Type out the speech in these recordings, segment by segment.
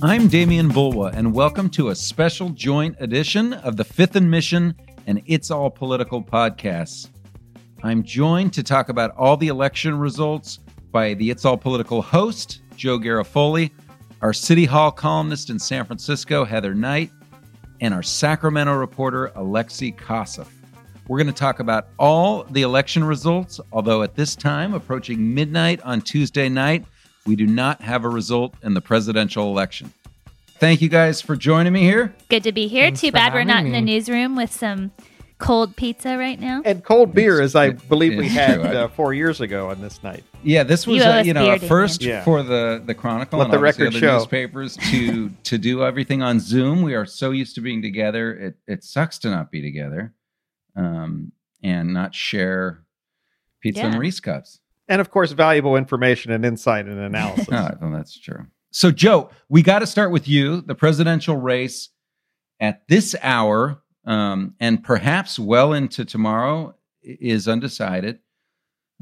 I'm Demian Bulwa, and welcome to a special joint edition of the Fifth and Mission and It's All Political podcasts. I'm joined to talk about all the election results by the It's All Political host, Joe Garofoli, our City Hall columnist in San Francisco, Heather Knight, and our Sacramento reporter, Alexi Koseff. We're going to talk about all the election results, although at this time, approaching midnight on Tuesday night, we do not have a result in the presidential election. Thank you guys for joining me here. Good to be here. Thanks Too bad we're having not in the newsroom with some cold pizza right now. and cold beer, as I believe we had uh, four years ago on this night. Yeah, this was You uh, you know a first Yeah. for the the Chronicle Let and the record other show. newspapers to to do everything on Zoom. We are so used to being together. It it sucks to not be together, um, and not share pizza and Yeah. Reese cups. And of course, valuable information and insight and analysis. Oh, well, that's true. So, Joe, we got to start with you. The presidential race at this hour, um, and perhaps well into tomorrow, is undecided.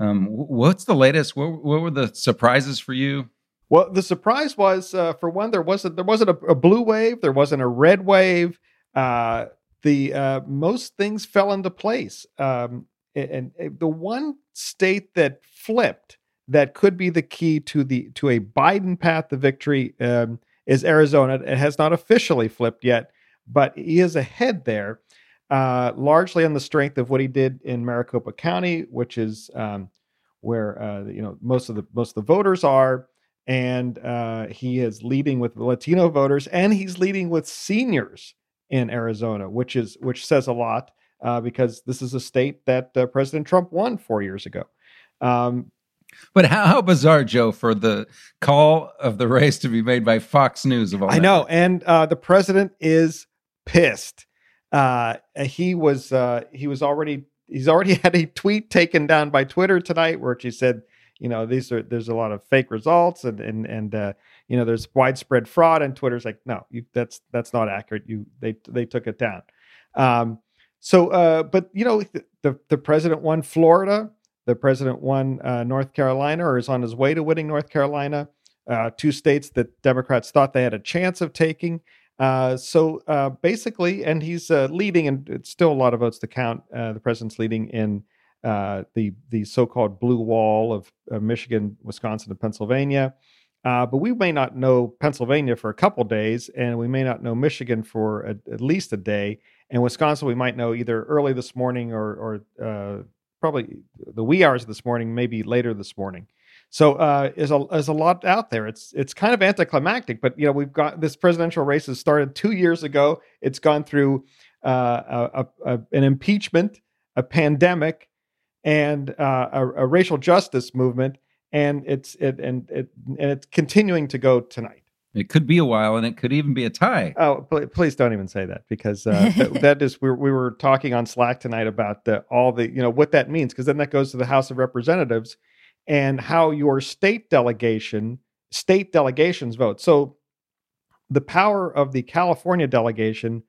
Um, what's the latest? What, what were the surprises for you? Well, the surprise was, uh, for one, there wasn't there wasn't a, a blue wave, there wasn't a red wave. Uh, the uh, most things fell into place, um, and, and the one state that flipped that could be the key to the to a Biden path to victory um, is Arizona. It has not officially flipped yet, but he is ahead there, uh, largely on the strength of what he did in Maricopa County, which is um, where uh, you know most of the most of the voters are and uh, he is leading with Latino voters, and he's leading with seniors in Arizona, which is which says a lot uh, because this is a state that uh, President Trump won four years ago. Um, But how, how bizarre, Joe, for the call of the race to be made by Fox News of all. I know, and uh, the president is pissed. Uh, he was uh, he was already he's already had a tweet taken down by Twitter tonight, where she said, you know, these are there's a lot of fake results, and and and uh, you know there's widespread fraud, and Twitter's like, no, you, that's that's not accurate. You they they took it down. Um, so, uh, but you know, the the president won Florida. The president won uh, North Carolina, or is on his way to winning North Carolina uh, two states that Democrats thought they had a chance of taking. Uh, so uh, basically, and he's uh, leading, and it's still a lot of votes to count. Uh, the president's leading in the the so-called blue wall of Michigan, Wisconsin, and Pennsylvania. But we may not know Pennsylvania for a couple days, and we may not know Michigan for a, at least a day. And Wisconsin, we might know either early this morning or, or probably the wee hours of this morning, maybe later this morning. So uh, is a is a lot out there. It's it's kind of anticlimactic, but you know we've got this presidential race has started two years ago. It's gone through uh, a, a, an impeachment, a pandemic, and uh, a, a racial justice movement, and it's it and it and it's continuing to go tonight. It could be a while, and it could even be a tie. Oh, pl- please don't even say that because uh, that, that is we, we were talking on Slack tonight about the, all the you know what that means because then that goes to the House of Representatives and how your state delegation state delegations vote. So the power of the California delegation,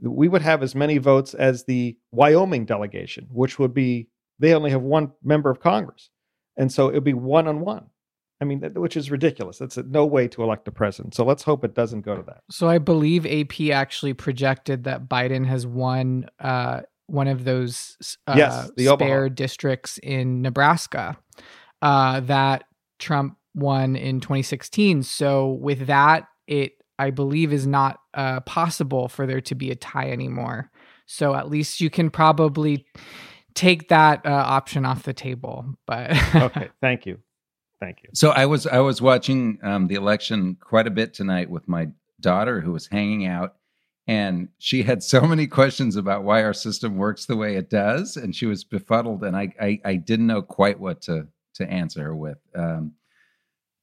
we would have as many votes as the Wyoming delegation, which would be they only have one member of Congress, and so it would be one on one. I mean, which is ridiculous. That's no way to elect a president. So let's hope it doesn't go to that. So I believe AP actually projected that Biden has won uh, one of those uh, Yes, the spare Omaha. districts in Nebraska uh, that Trump won in 2016. So with that, it I believe is not uh, possible for there to be a tie anymore. So at least you can probably take that uh, option off the table. But okay thank you thank you So I was I was watching um, the election quite a bit tonight with my daughter who was hanging out, and she had so many questions about why our system works the way it does, and she was befuddled, and I I, I didn't know quite what to to answer her with. Um,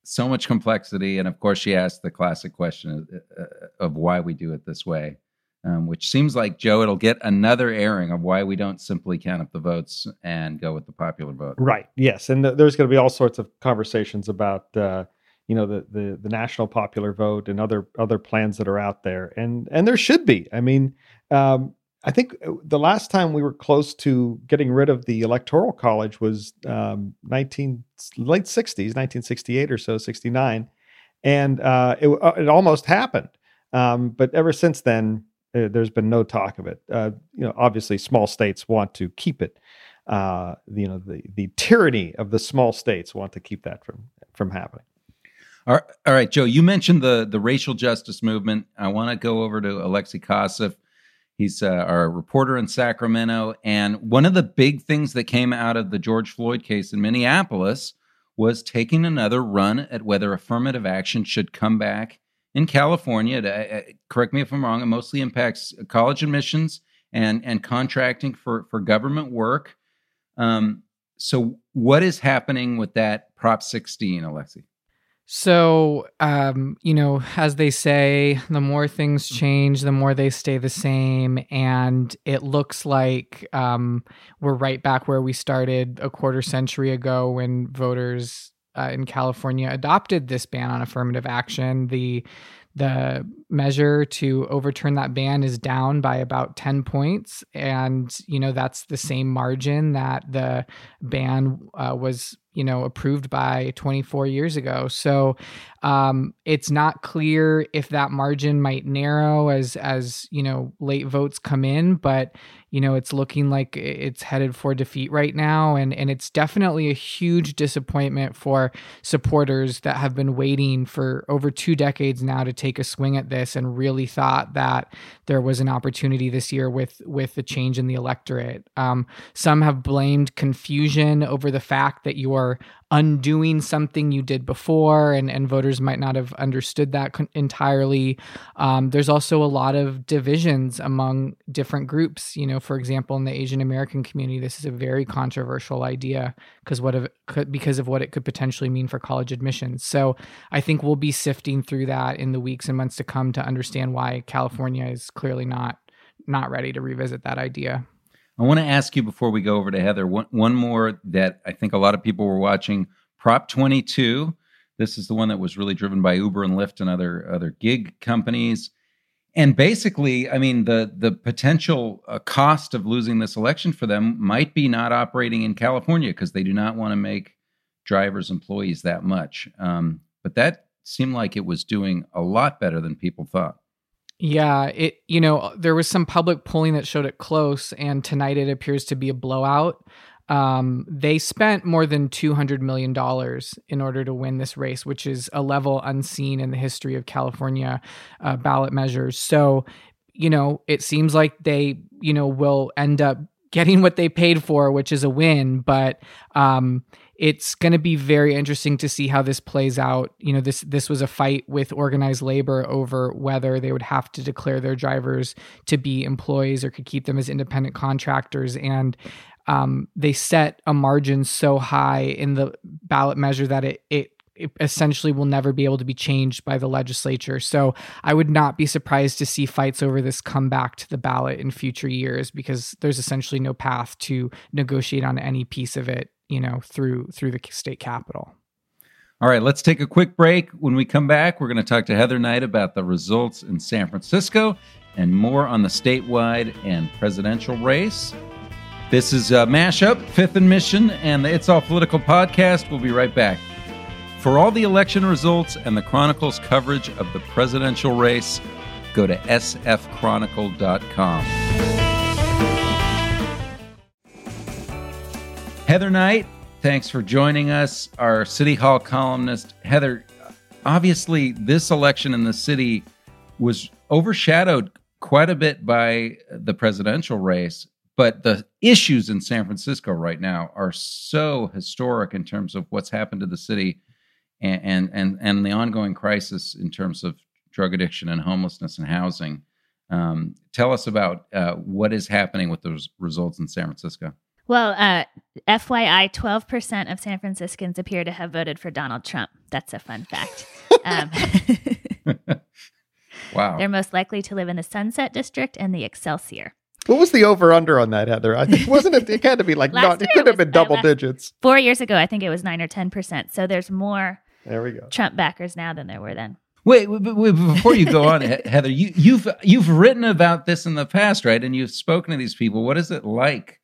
so much complexity, and of course, she asked the classic question of, uh, of why we do it this way. Um, which seems like Joe, it'll get another airing of why we don't simply count up the votes and go with the popular vote. right yes and th- there's going to be all sorts of conversations about uh, you know the, the the national popular vote and other other plans that are out there and and there should be i mean um, i think uh, the last time we were close to getting rid of the electoral college was um, 19 late 60s 1968 or so 69 and uh, it uh, it almost happened. Um, but ever since then, there's been no talk of it. Uh, you know, obviously, small states want to keep it. Uh, you know, the the tyranny of the small states want to keep that from from happening. All right, all right, Joe. You mentioned the the racial justice movement. I want to go over to Alexi Koseff. He's uh, our reporter in Sacramento, and one of the big things that came out of the George Floyd case in Minneapolis was taking another run at whether affirmative action should come back in California. Uh, correct me if I'm wrong. It mostly impacts college admissions and and contracting for for government work. Um, so, what is happening with that Prop 16, Alexi? So, um, you know, as they say, the more things change, the more they stay the same. And it looks like um, we're right back where we started a quarter century ago when voters uh, in California adopted this ban on affirmative action. The the measure to overturn that ban is down by about 10 points. And you know that's the same margin that the ban uh, was you know approved by 24 years ago. So um, it's not clear if that margin might narrow as as you know late votes come in but you know it's looking like it's headed for defeat right now. And and it's definitely a huge disappointment for supporters that have been waiting for over two decades now to take a swing at this and really thought that there was an opportunity this year with with the change in the electorate. Um, some have blamed confusion over the fact that you are undoing something you did before, and, and voters might not have understood that entirely. Um, there's also a lot of divisions among different groups. You know, for example, in the Asian American community, this is a very controversial idea because what of, because of what it could potentially mean for college admissions. So I think we'll be sifting through that in the weeks and months to come to understand why California is clearly not not ready to revisit that idea. I want to ask you before we go over to Heather one, one more that I think a lot of people were watching Prop 22. This is the one that was really driven by Uber and Lyft and other other gig companies. And basically, I mean, the the potential uh, cost of losing this election for them might be not operating in California because they do not want to make drivers employees that much. Um, but that seemed like it was doing a lot better than people thought. Yeah, it you know, there was some public polling that showed it close and tonight it appears to be a blowout. Um, they spent more than $200 million in order to win this race, which is a level unseen in the history of California uh, ballot measures. So, you know, it seems like they, you know, will end up getting what they paid for, which is a win. But um, it's going to be very interesting to see how this plays out. You know, this this was a fight with organized labor over whether they would have to declare their drivers to be employees or could keep them as independent contractors, and um, they set a margin so high in the ballot measure that it it essentially will never be able to be changed by the legislature. So I would not be surprised to see fights over this come back to the ballot in future years because there's essentially no path to negotiate on any piece of it you know, through through the state capitol. All right, let's take a quick break. When we come back, we're going to talk to Heather Knight about the results in San Francisco and more on the statewide and presidential race. This is a Mashup, Fifth and Mission, and the It's All Political podcast. We'll be right back. For all the election results and the Chronicle's coverage of the presidential race, go to sfchronicle.com. Heather Knight, thanks for joining us, our City Hall columnist. Heather, obviously, this election in the city was overshadowed quite a bit by the presidential race, but the issues in San Francisco right now are so historic in terms of what's happened to the city and and and, and the ongoing crisis in terms of drug addiction and homelessness and housing. Um, tell us about uh, what is happening with those results in San Francisco. Well, uh, FYI, 12% of San Franciscans appear to have voted for Donald Trump. That's a fun fact. Um, wow. They're most likely to live in the Sunset District and the Excelsior. What was the over under on that, Heather? I think wasn't it? It had to be like not. It could have been double digits. Four years ago, I think it was nine or ten percent. So there's more. There we go. Trump backers now than there were then. Wait, wait, wait before you go on, Heather, you, you've you've written about this in the past, right? And you've spoken to these people. What is it like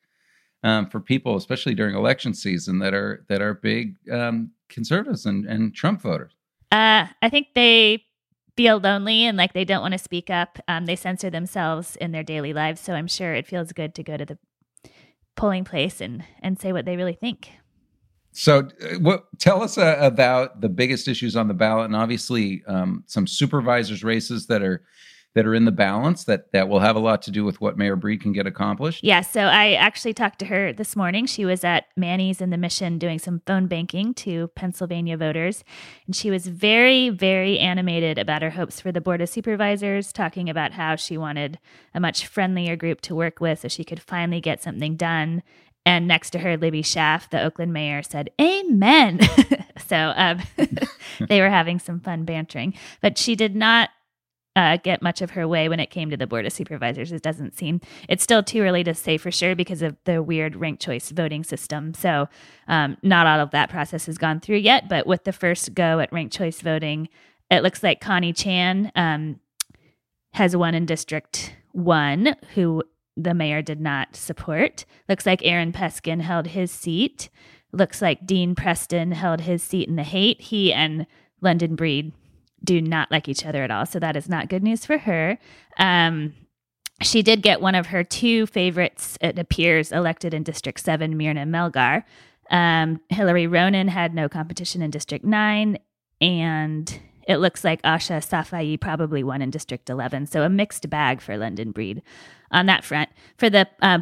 um, for people, especially during election season, that are that are big um, conservatives and, and Trump voters. Uh, I think they feel lonely and like they don't want to speak up. Um, they censor themselves in their daily lives. So I'm sure it feels good to go to the polling place and and say what they really think. So, uh, what tell us uh, about the biggest issues on the ballot, and obviously um, some supervisors races that are that are in the balance that that will have a lot to do with what Mayor Breed can get accomplished. Yeah, so I actually talked to her this morning. She was at Manny's in the Mission doing some phone banking to Pennsylvania voters, and she was very very animated about her hopes for the board of supervisors, talking about how she wanted a much friendlier group to work with so she could finally get something done. And next to her, Libby Schaaf, the Oakland mayor, said, Amen. so um, they were having some fun bantering. But she did not uh, get much of her way when it came to the board of supervisors. It doesn't seem it's still too early to say for sure because of the weird ranked choice voting system. So, um, not all of that process has gone through yet. But with the first go at ranked choice voting, it looks like Connie Chan um, has won in District One, who the mayor did not support. Looks like Aaron Peskin held his seat. Looks like Dean Preston held his seat in the Haight. He and London Breed do not like each other at all. So that is not good news for her. Um, she did get one of her two favorites, it appears, elected in District 7, Myrna Melgar. Um, Hillary Ronen had no competition in District 9, and it looks like Ahsha Safai probably won in District 11. So a mixed bag for London Breed on that front. For the uh,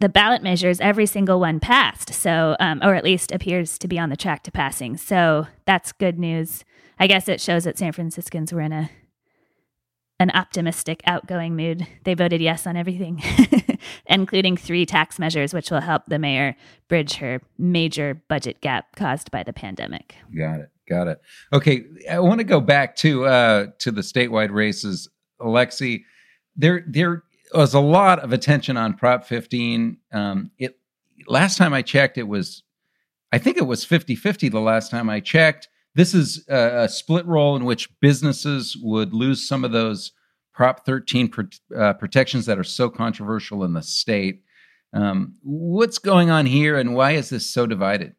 the ballot measures, every single one passed. So, um, or at least appears to be on the track to passing. So that's good news I guess it shows that San Franciscans were in a an optimistic, outgoing mood. They voted yes on everything, including three tax measures, which will help the mayor bridge her major budget gap caused by the pandemic. Got it. Got it. Okay, I want to go back to uh, to the statewide races, Alexi. There, there was a lot of attention on Prop 15. Um, it last time I checked, it was, I think it was 50-50 the last time I checked. This is a, a split roll in which businesses would lose some of those Prop 13 pr- uh, protections that are so controversial in the state. Um, what's going on here, and why is this so divided?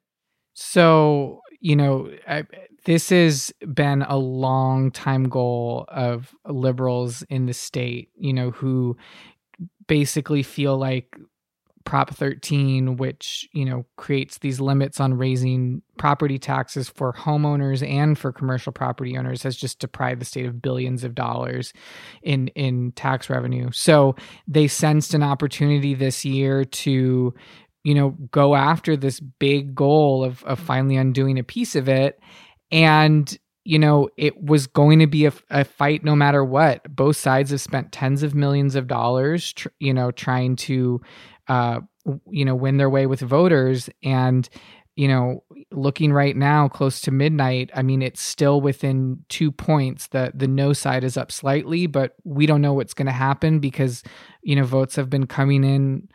So, you know, I, this has been a long time goal of liberals in the state, you know, who basically feel like Prop 13, which you know creates these limits on raising property taxes for homeowners and for commercial property owners, has just deprived the state of billions of dollars in in tax revenue. So they sensed an opportunity this year to you know go after this big goal of of finally undoing a piece of it, and you know, it was going to be a, a, fight no matter what. Both sides have spent tens of millions of dollars, tr- you know, trying to uh, you know, win their way with voters. And, you know, looking right now close to midnight, I mean, it's still within two points. The the no side is up slightly, but we don't know what's going to happen because, you know, votes have been coming in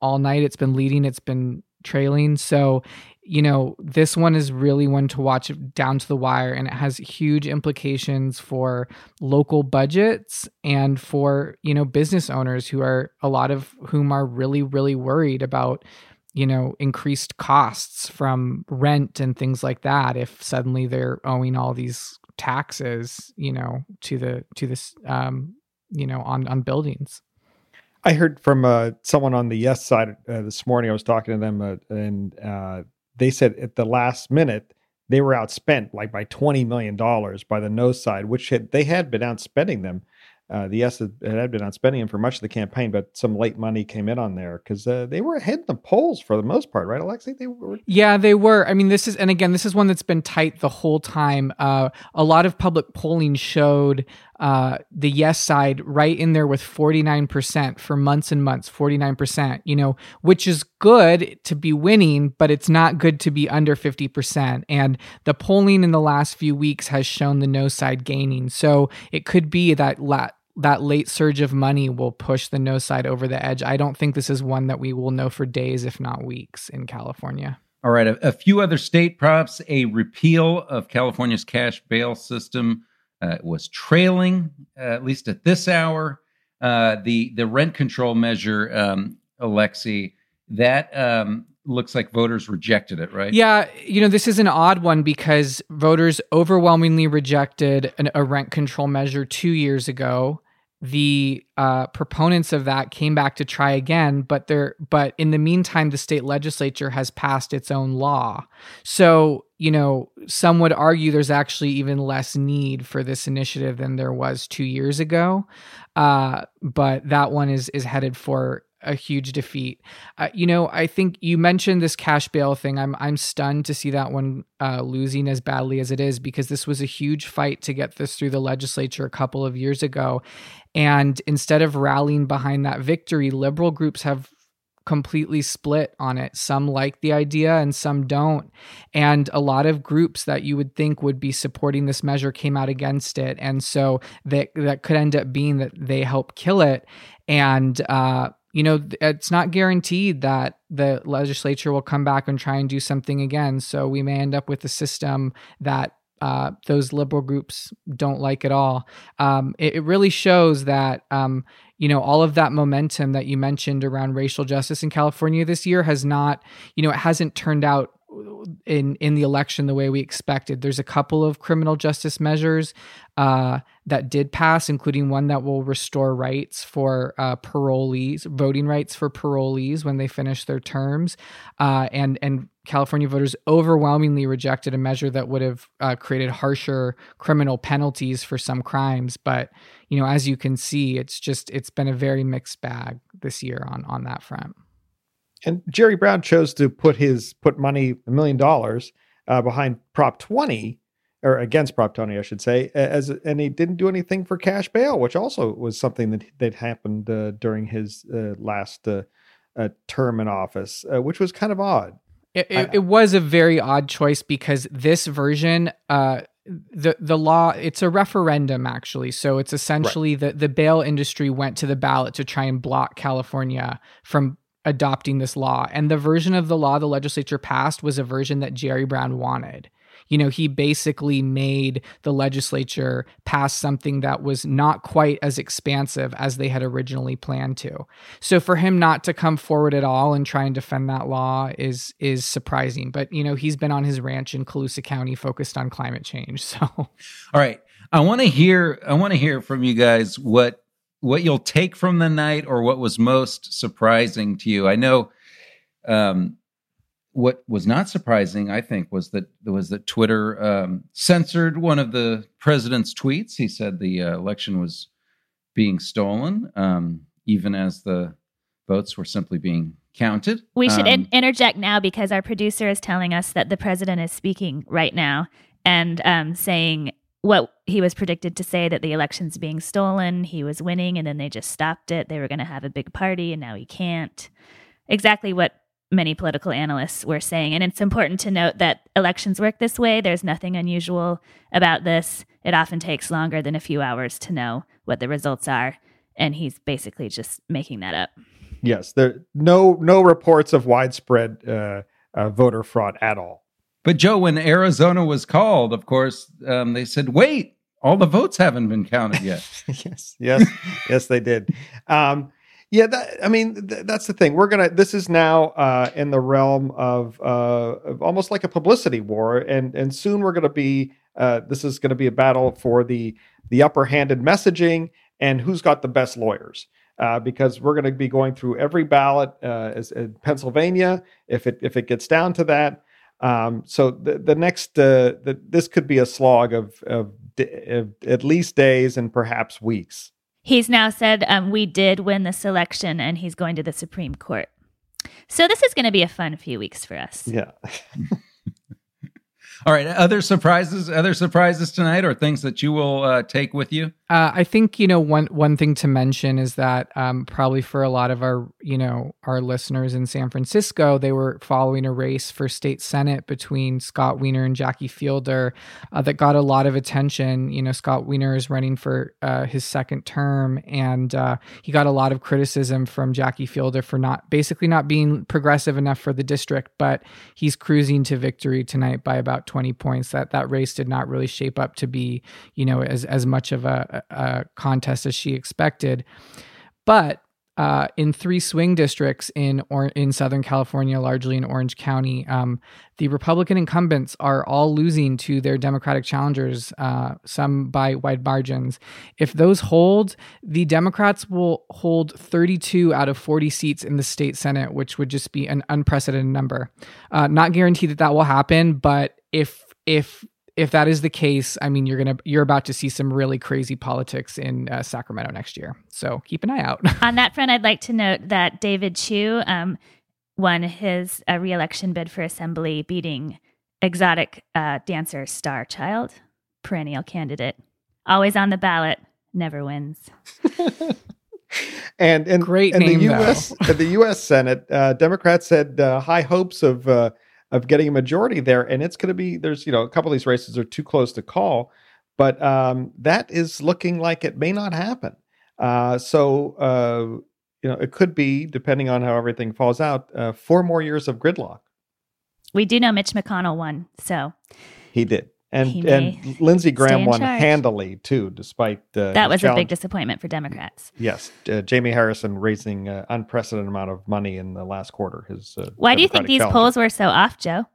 all night. It's been leading. It's been trailing. So you know, this one is really one to watch down to the wire, and it has huge implications for local budgets and for, you know, business owners who are a lot of whom are really, really worried about, you know, increased costs from rent and things like that if suddenly they're owing all these taxes, you know, to the, to this, um, you know, on, on buildings. I heard from uh, someone on the yes side uh, this morning. I was talking to them, uh, and uh, they said at the last minute they were outspent like by twenty million dollars by the no side, which had, they had been outspending them. Uh, the yes had, had been outspending them for much of the campaign, but some late money came in on there because uh, they were ahead in the polls for the most part, right, Alexi? They were. Yeah, they were. I mean, this is, and again, this is one that's been tight the whole time. Uh, a lot of public polling showed uh, the yes side right in there with 49% for months and months, 49%, you know, which is good to be winning, but it's not good to be under 50%. And the polling in the last few weeks has shown the no side gaining. So it could be that la- that late surge of money will push the no side over the edge. I don't think this is one that we will know for days, if not weeks, in California. All right, a, a few other state props: a repeal of California's cash bail system uh, was trailing, uh, at least at this hour. Uh, the the rent control measure, um, Alexi, that um, looks like voters rejected it, right? Yeah, you know, this is an odd one because voters overwhelmingly rejected an, a rent control measure two years ago. The uh, proponents of that came back to try again, but there, but in the meantime, the state legislature has passed its own law. So, you know, some would argue there's actually even less need for this initiative than there was two years ago. Uh, but that one is is headed for a huge defeat. Uh, you know, I think you mentioned this cash bail thing. I'm I'm stunned to see that one uh, losing as badly as it is because this was a huge fight to get this through the legislature a couple of years ago, and instead of rallying behind that victory, liberal groups have completely split on it. Some like the idea and some don't. And a lot of groups that you would think would be supporting this measure came out against it. And so that that could end up being that they help kill it. And uh, you know, it's not guaranteed that the legislature will come back and try and do something again. So we may end up with a system that uh, those liberal groups don't like at all. Um, it, it, really shows that um, you know all of that momentum that you mentioned around racial justice in California this year has not, you know, it hasn't turned out in in the election the way we expected. There's a couple of criminal justice measures uh, that did pass, including one that will restore rights for uh, parolees, voting rights for parolees when they finish their terms, uh, and and California voters overwhelmingly rejected a measure that would have uh, created harsher criminal penalties for some crimes. But you know, as you can see, it's just it's been a very mixed bag this year on on that front and Jerry Brown chose to put his put money a million dollars uh, behind Prop 20 or against Prop 20, I should say, as and he didn't do anything for cash bail, which also was something that that happened uh, during his uh, last uh, uh, term in office, uh, which was kind of odd. It, it, I, it, was a very odd choice because this version, the the law, it's a referendum actually, so it's essentially right. the the bail industry went to the ballot to try and block California from adopting this law. And the version of the law the legislature passed was a version that Jerry Brown wanted. You know, he basically made the legislature pass something that was not quite as expansive as they had originally planned to. So for him not to come forward at all and try and defend that law is is surprising. But you know, he's been on his ranch in Colusa County focused on climate change. So All right. I want to hear I want to hear from you guys what what you'll take from the night or what was most surprising to you. I know um, what was not surprising, I think, was that was that Twitter um, censored one of the president's tweets. He said the uh, election was being stolen, um, even as the votes were simply being counted. We should in- um, interject now because our producer is telling us that the president is speaking right now and um, saying what he was predicted to say that the election's being stolen, he was winning, and then they just stopped it. They were going to have a big party, and now he can't. Exactly what many political analysts were saying. And it's important to note that elections work this way. There's nothing unusual about this. It often takes longer than a few hours to know what the results are. And he's basically just making that up. Yes, there no no reports of widespread uh, uh, voter fraud at all. But Joe, when Arizona was called, of course, um, they said, "Wait, all the votes haven't been counted yet." yes, yes, yes, they did. Um, yeah, that, I mean, th- that's the thing. We're gonna. This is now uh, in the realm of, uh, of, almost like a publicity war, and and soon we're gonna be. Uh, this is gonna be a battle for the the upper handed messaging and who's got the best lawyers. Uh, because we're going to be going through every ballot uh, as, in Pennsylvania. If it if it gets down to that, um, so the, the next, uh, the, this could be a slog of, of, of, at least days and perhaps weeks. He's now said, um, we did win this election and he's going to the Supreme Court. So this is going to be a fun few weeks for us. Yeah. All right. Other surprises, other surprises tonight, or things that you will uh, take with you? Uh, I think you know one one thing to mention is that um, probably for a lot of our you know our listeners in San Francisco, they were following a race for state senate between Scott Wiener and Jackie Fielder uh, that got a lot of attention. You know, Scott Wiener is running for uh, his second term, and uh, he got a lot of criticism from Jackie Fielder for not basically not being progressive enough for the district. But he's cruising to victory tonight by about 20 points. That that race did not really shape up to be, you know, as as much of a, a contest as she expected. But uh, in three swing districts in or- in Southern California, largely in Orange County, um, the Republican incumbents are all losing to their Democratic challengers, uh, some by wide margins. If those hold, the Democrats will hold 32 out of 40 seats in the state Senate, which would just be an unprecedented number. Uh, not guaranteed that that will happen, but if if if that is the case, I mean, you're gonna you're about to see some really crazy politics in uh, Sacramento next year. So keep an eye out. On that front, I'd like to note that David Chiu um, won his uh, reelection bid for assembly, beating exotic uh, dancer Starchild, perennial candidate, always on the ballot, never wins. and and Great and name, the U.S. the U.S. Senate uh, Democrats had uh, high hopes of uh, of getting a majority there, and it's going to be there's you know a couple of these races are too close to call, but um, that is looking like it may not happen. Uh, so uh, you know it could be depending on how everything falls out, uh, four more years of gridlock. We do know Mitch McConnell won, so He did, and and Lindsey Graham won charge. handily too, despite uh, that was a big disappointment for Democrats. Yes, uh, Jamie Harrison raising uh, unprecedented amount of money in the last quarter. His uh, Why do you think these polls were so off, Joe?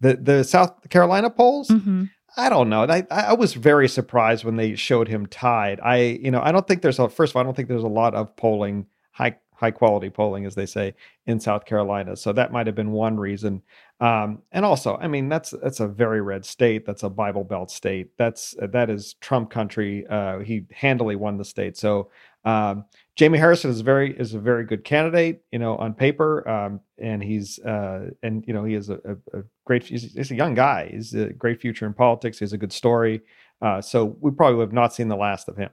the the South Carolina polls? hmm I don't know. I I was very surprised when they showed him tied. I you know I don't think there's a first of all I don't think there's a lot of polling high high quality polling as they say in South Carolina. So that might have been one reason. Um, and also, I mean that's that's a very red state. That's a Bible Belt state. That's that is Trump country. Uh, he handily won the state. So um, Jamie Harrison is very is a very good candidate, you know, on paper, um, and he's uh, and you know he is a, a, a great. He's, he's a young guy. He's a great future in politics. He has a good story. Uh, so we probably have not seen the last of him.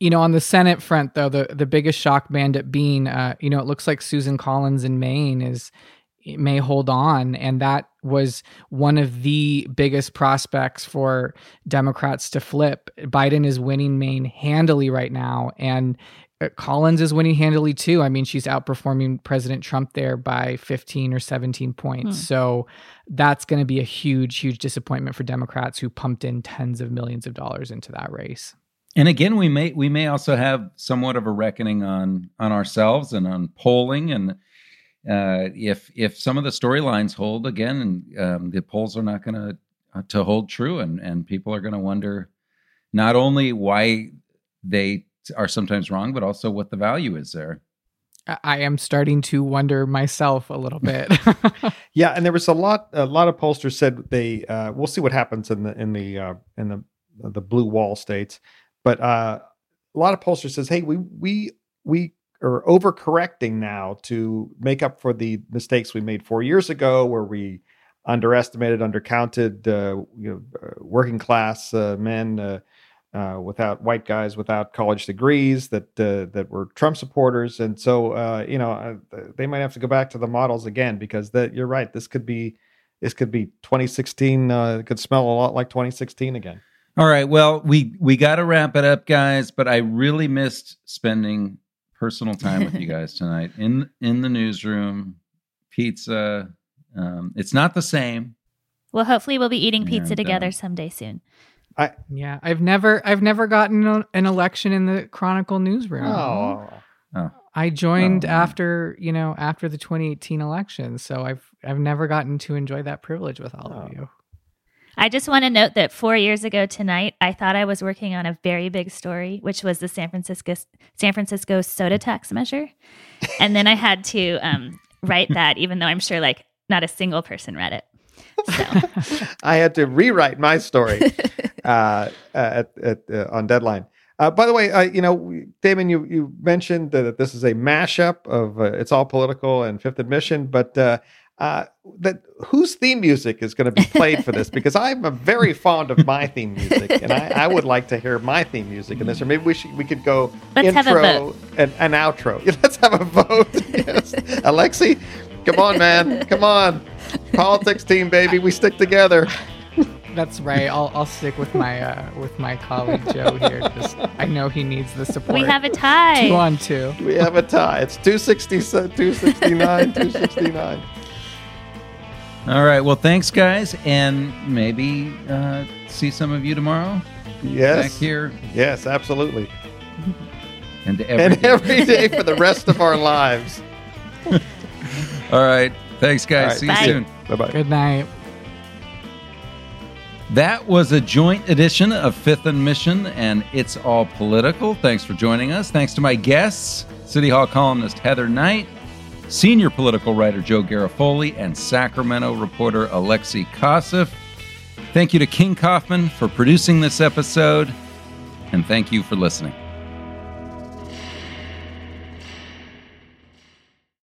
You know, on the Senate front, though, the, the biggest shock bandit being, uh, you know, it looks like Susan Collins in Maine is may hold on, and that was one of the biggest prospects for Democrats to flip. Biden is winning Maine handily right now, and uh, Collins is winning handily too. I mean, she's outperforming President Trump there by 15 or 17 points. Hmm. So that's going to be a huge, huge disappointment for Democrats who pumped in tens of millions of dollars into that race. And again, we may we may also have somewhat of a reckoning on on ourselves and on polling, and uh, if if some of the storylines hold again, um, the polls are not going to uh, to hold true, and and people are going to wonder not only why they are sometimes wrong, but also what the value is there. I- I am starting to wonder myself a little bit. Yeah, and there was a lot. A lot of pollsters said they. Uh, we'll see what happens in the in the uh, in the the blue wall states, but uh, a lot of pollsters says, "Hey, we we we are overcorrecting now to make up for the mistakes we made four years ago, where we underestimated, undercounted, uh, you know, uh, working class uh, men." Uh, uh, without white guys without college degrees that uh, that were Trump supporters, and so uh, you know uh, they might have to go back to the models again because that you're right. This could be this could be 2016. Uh, it could smell a lot like 2016 again. All right, well, we we got to wrap it up, guys. But I really missed spending personal time with you guys tonight in in the newsroom, pizza. Um, it's not the same. Well, hopefully, we'll be eating pizza And, together uh, someday soon. I yeah, I've never, I've never gotten a- an election in the Chronicle newsroom. Oh, I joined Oh. after, you know, after the 2018 election, so I've, I've never gotten to enjoy that privilege with all Oh. of you. I just want to note that four years ago tonight, I thought I was working on a very big story, which was the San Francisco San Francisco soda tax measure, and then I had to um, write that, even though I'm sure like not a single person read it. So I had to rewrite my story uh, at, at uh, on deadline. Uh, by the way, uh, you know, Damon, you you mentioned that this is a mashup of uh, it's all political and Fifth and Mission, but uh, that whose theme music is going to be played for this? Because I'm very fond of my theme music, and I, I would like to hear my theme music in this. Or maybe we should we could go Let's intro and an outro. Let's have a vote. yes, Alexi, come on, man, come on, politics team, baby, we stick together. That's right. I'll, I'll stick with my, uh, with my colleague Joe here. Just, I know he needs the support. we have a tie. two on two. We have a tie. It's 260, 269, 269. All right. Well, thanks, guys, and maybe uh, see some of you tomorrow back Yes. here. Yes, absolutely. And every and day. every day for the rest of our lives. All right. Thanks, guys. All right. See you soon. Bye bye. Good night. That was a joint edition of Fifth and Mission, and it's all political. Thanks for joining us. Thanks to my guests, City Hall columnist Heather Knight, senior political writer Joe Garofoli, and Sacramento reporter Alexi Koseff. Thank you to King Kaufman for producing this episode, and thank you for listening.